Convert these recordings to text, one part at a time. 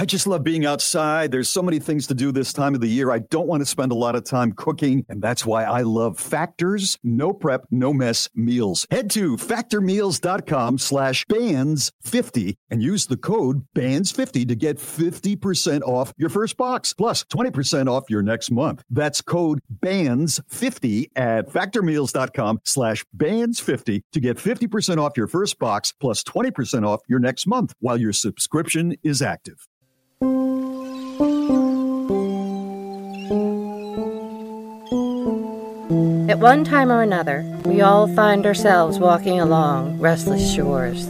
I just love being outside. There's so many things to do this time of the year. I don't want to spend a lot of time cooking, and that's why I love Factors no prep, no mess meals. Head to factormeals.com slash bands50 and use the code bands50 to get 50% off your first box plus 20% off your next month. That's code bands50 at factormeals.com slash bands50 to get 50% off your first box plus 20% off your next month while your subscription is active. At one time or another, we all find ourselves walking along restless shores.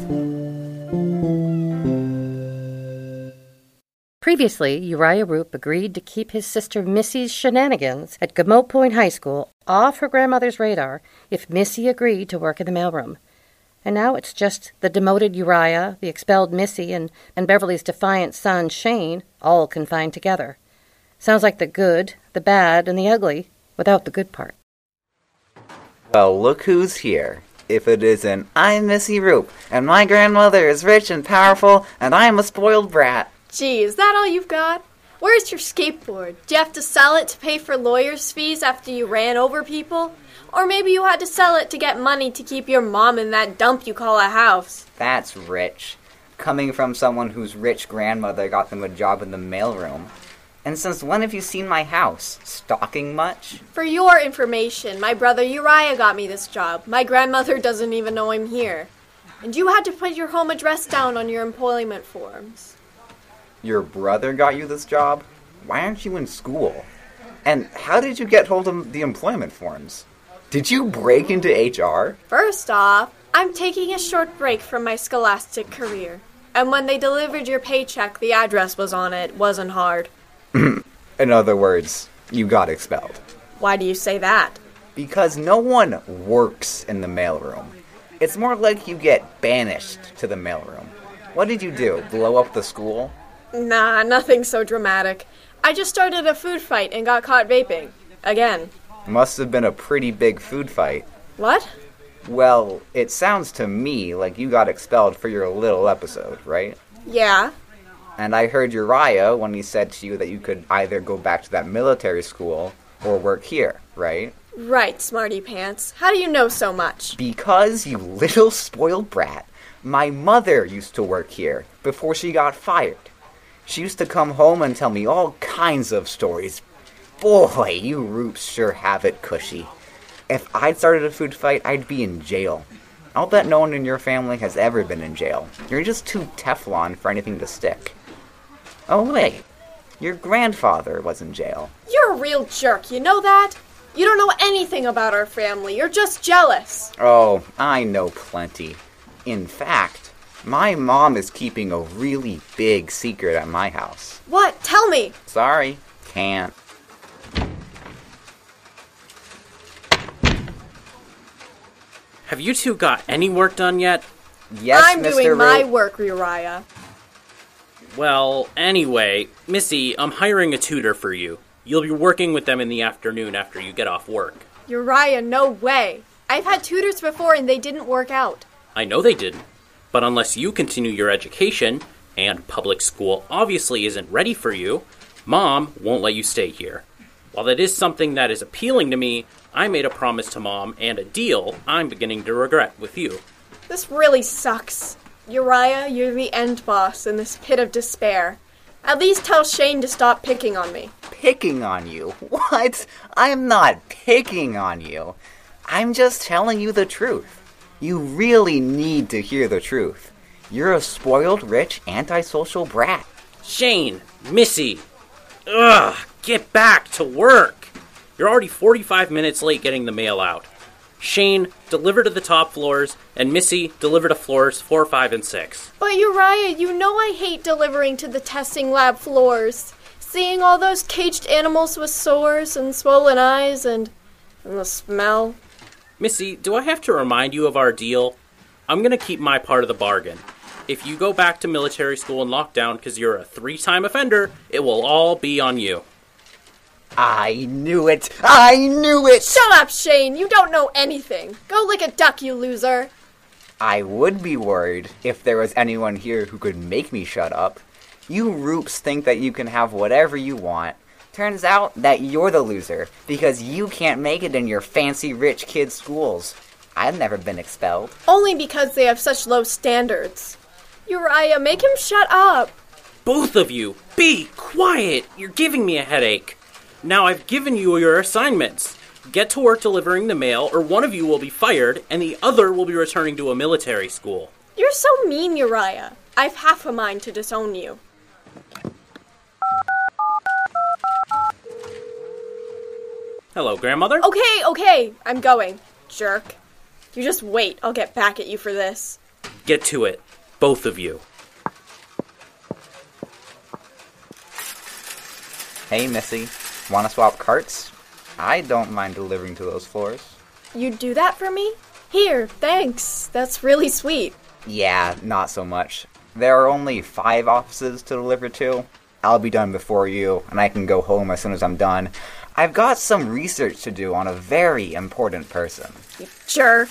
Previously, Uriah Roupp agreed to keep his sister Missy's shenanigans at Gamote Point High School off her grandmother's radar if Missy agreed to work in the mailroom. And now it's just the demoted Uriah, the expelled Missy, and, and Beverly's defiant son, Shane, all confined together. Sounds like the good, the bad, and the ugly, without the good part. Well, look who's here. If it isn't, I'm Missy Roupp, and my grandmother is rich and powerful, and I'm a spoiled brat. Gee, is that all you've got? Where's your skateboard? Do you have to sell it to pay for lawyer's fees after you ran over people? Or maybe you had to sell it to get money to keep your mom in that dump you call a house. That's rich. Coming from someone whose rich grandmother got them a job in the mailroom. And since when have you seen my house? Stalking much? For your information, my brother Uriah got me this job. My grandmother doesn't even know I'm here. And you had to put your home address down on your employment forms. Your brother got you this job? Why aren't you in school? And how did you get hold of the employment forms? Did you break into HR? First off, I'm taking a short break from my scholastic career. And when they delivered your paycheck, the address was on it. Wasn't hard. In other words, you got expelled. Why do you say that? Because no one works in the mailroom. It's more like you get banished to the mailroom. What did you do? Blow up the school? Nah, nothing so dramatic. I just started a food fight and got caught vaping. Again. Must have been a pretty big food fight. What? Well, it sounds to me like you got expelled for your little episode, right? Yeah. And I heard Uriah when he said to you that you could either go back to that military school or work here, right? Right, smarty pants. How do you know so much? Because, you little spoiled brat, my mother used to work here before she got fired. She used to come home and tell me all kinds of stories. Boy, you Roupps sure have it cushy. If I'd started a food fight, I'd be in jail. I'll bet no one in your family has ever been in jail. You're just too Teflon for anything to stick. Oh, wait. Your grandfather was in jail. You're a real jerk, you know that? You don't know anything about our family. You're just jealous. Oh, I know plenty. In fact, my mom is keeping a really big secret at my house. What? Tell me. Sorry, can't. Have you two got any work done yet? Yes, I'm Mr. doing my work, Uriah. Well, anyway, Missy, I'm hiring a tutor for you. You'll be working with them in the afternoon after you get off work. Uriah, no way. I've had tutors before and they didn't work out. I know they didn't, but unless you continue your education, and public school obviously isn't ready for you, Mom won't let you stay here. While that is something that is appealing to me, I made a promise to Mom and a deal I'm beginning to regret with you. This really sucks. Uriah, you're the end boss in this pit of despair. At least tell Shane to stop picking on me. Picking on you? What? I'm not picking on you. I'm just telling you the truth. You really need to hear the truth. You're a spoiled, rich, antisocial brat. Shane, Missy, ugh, get back to work. You're already 45 minutes late getting the mail out. Shane, deliver to the top floors, and Missy, deliver to floors 4, 5, and 6. But Uriah, you know I hate delivering to the testing lab floors. Seeing all those caged animals with sores and swollen eyes and, and the smell. Missy, do I have to remind you of our deal? I'm gonna keep my part of the bargain. If you go back to military school and lockdown because you're a three time offender, it will all be on you. I knew it! I knew it! Shut up, Shane! You don't know anything! Go lick a duck, you loser! I would be worried if there was anyone here who could make me shut up. You Roupps think that you can have whatever you want. Turns out that you're the loser because you can't make it in your fancy rich kid schools. I've never been expelled. Only because they have such low standards. Uriah, make him shut up. Both of you, be quiet! You're giving me a headache. Now I've given you your assignments. Get to work delivering the mail, or one of you will be fired, and the other will be returning to a military school. You're so mean, Uriah. I've half a mind to disown you. Hello, grandmother? Okay, okay, I'm going. Jerk. You just wait, I'll get back at you for this. Get to it, both of you. Hey, Missy, want to swap carts? I don't mind delivering to those floors. You'd do that for me? Here, thanks. That's really sweet. Yeah, not so much. There are only five offices to deliver to. I'll be done before you, and I can go home as soon as I'm done. I've got some research to do on a very important person. You jerk.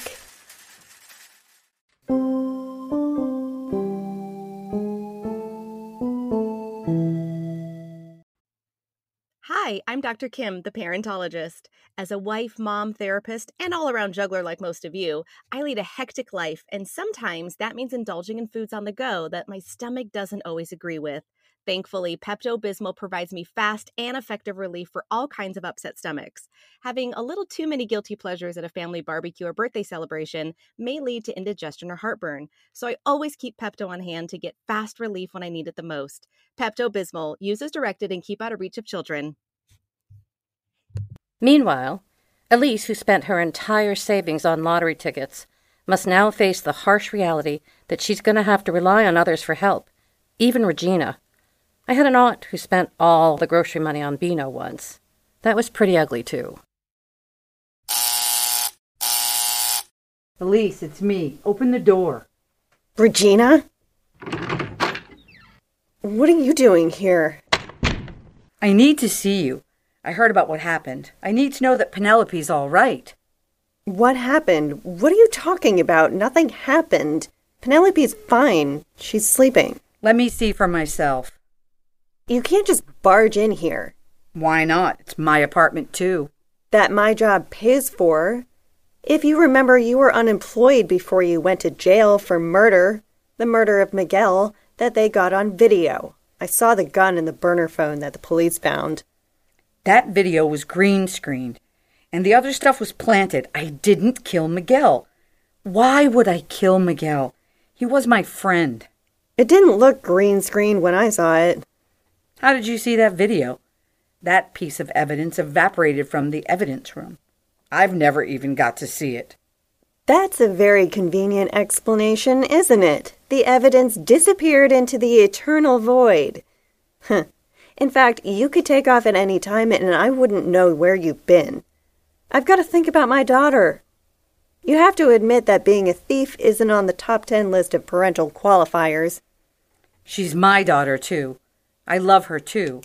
Hi, I'm Dr. Kim, the parentologist. As a wife, mom, therapist, and all around juggler like most of you, I lead a hectic life, and sometimes that means indulging in foods on the go that my stomach doesn't always agree with. Thankfully, Pepto Bismol provides me fast and effective relief for all kinds of upset stomachs. Having a little too many guilty pleasures at a family barbecue or birthday celebration may lead to indigestion or heartburn, so I always keep Pepto on hand to get fast relief when I need it the most. Pepto Bismol, use as directed and keep out of reach of children. Meanwhile, Elise, who spent her entire savings on lottery tickets, must now face the harsh reality that she's going to have to rely on others for help, even Regina. I had an aunt who spent all the grocery money on Beano once. That was pretty ugly, too. Elise, it's me. Open the door. Regina? What are you doing here? I need to see you. I heard about what happened. I need to know that Penelope's all right. What happened? What are you talking about? Nothing happened. Penelope's fine. She's sleeping. Let me see for myself. You can't just barge in here. Why not? It's my apartment, too. That my job pays for. If you remember, you were unemployed before you went to jail for murder, the murder of Miguel, that they got on video. I saw the gun in the burner phone that the police found. That video was green screened, and the other stuff was planted. I didn't kill Miguel. Why would I kill Miguel? He was my friend. It didn't look green screened when I saw it. How did you see that video? That piece of evidence evaporated from the evidence room. I've never even got to see it. That's a very convenient explanation, isn't it? The evidence disappeared into the eternal void. Huh. In fact, you could take off at any time and I wouldn't know where you've been. I've got to think about my daughter. You have to admit that being a thief isn't on the top 10 list of parental qualifiers. She's my daughter, too. I love her, too.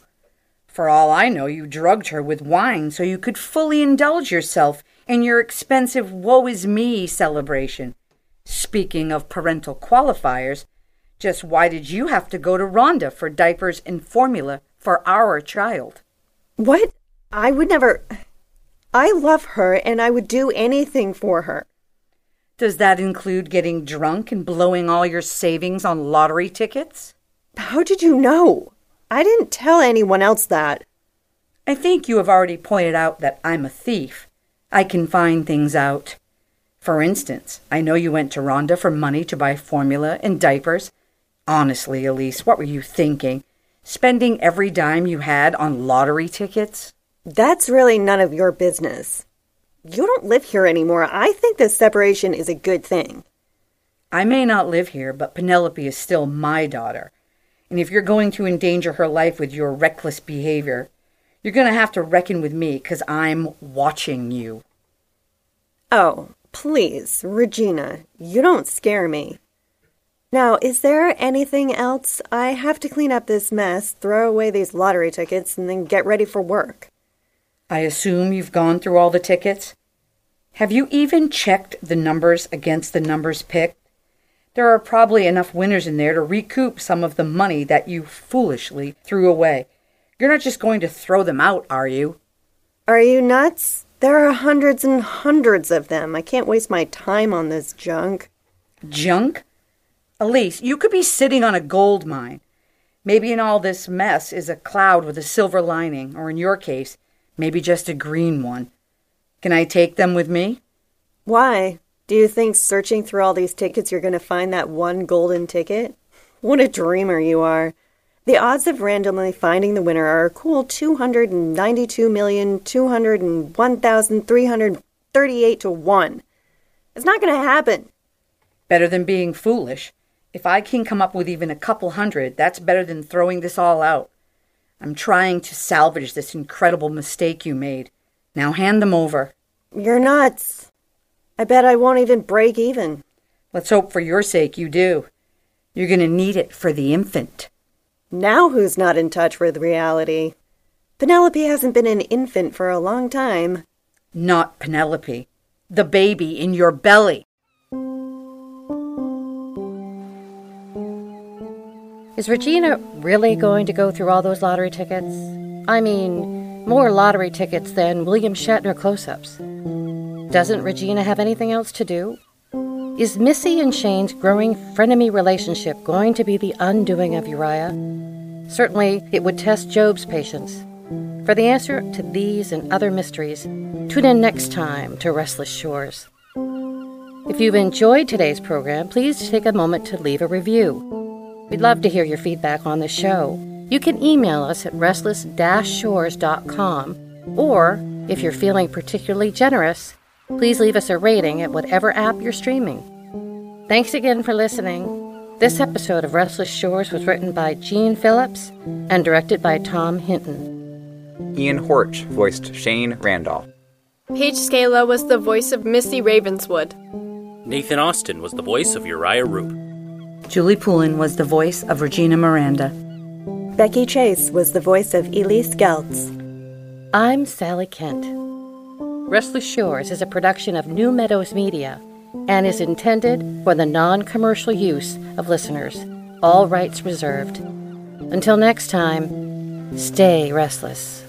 For all I know, you drugged her with wine so you could fully indulge yourself in your expensive woe is me celebration. Speaking of parental qualifiers, just why did you have to go to Rhonda for diapers and formula for our child? What? I would never. I love her and I would do anything for her. Does that include getting drunk and blowing all your savings on lottery tickets? How did you know? I didn't tell anyone else that. I think you have already pointed out that I'm a thief. I can find things out. For instance, I know you went to Rhonda for money to buy formula and diapers. Honestly, Elise, what were you thinking? Spending every dime you had on lottery tickets? That's really none of your business. You don't live here anymore. I think this separation is a good thing. I may not live here, but Penelope is still my daughter. And if you're going to endanger her life with your reckless behavior, you're going to have to reckon with me because I'm watching you. Oh, please, Regina, you don't scare me. Now, is there anything else? I have to clean up this mess, throw away these lottery tickets, and then get ready for work. I assume you've gone through all the tickets? Have you even checked the numbers against the numbers picked? There are probably enough winners in there to recoup some of the money that you foolishly threw away. You're not just going to throw them out, are you? Are you nuts? There are hundreds and hundreds of them. I can't waste my time on this junk. Junk? Elise, you could be sitting on a gold mine. Maybe in all this mess is a cloud with a silver lining, or in your case, maybe just a green one. Can I take them with me? Why? Do you think searching through all these tickets you're going to find that one golden ticket? What a dreamer you are. The odds of randomly finding the winner are a cool 292,201,338 to 1. It's not going to happen. Better than being foolish. If I can come up with even a couple hundred, that's better than throwing this all out. I'm trying to salvage this incredible mistake you made. Now hand them over. You're nuts. I bet I won't even break even. Let's hope for your sake you do. You're going to need it for the infant. Now who's not in touch with reality? Penelope hasn't been an infant for a long time. Not Penelope. The baby in your belly. Is Regina really going to go through all those lottery tickets? I mean, more lottery tickets than William Shatner close ups. Doesn't Regina have anything else to do? Is Missy and Shane's growing frenemy relationship going to be the undoing of Uriah? Certainly, it would test Job's patience. For the answer to these and other mysteries, tune in next time to Restless Shores. If you've enjoyed today's program, please take a moment to leave a review. We'd love to hear your feedback on the show. You can email us at restless-shores.com, or if you're feeling particularly generous, please leave us a rating at whatever app you're streaming. Thanks again for listening. This episode of Restless Shores was written by Gene Phillips and directed by Tom Hinton. Ian Horch voiced Shane Randolf. Paige Scala was the voice of Missy Ravenswood. Nathan Austin was the voice of Uriah Roupp. Julie Poulin was the voice of Regina Miranda. Becky Chase was the voice of Elise Geltz. I'm Sally Kent. Restless Shores is a production of New Meadows Media and is intended for the non commercial use of listeners, all rights reserved. Until next time, stay restless.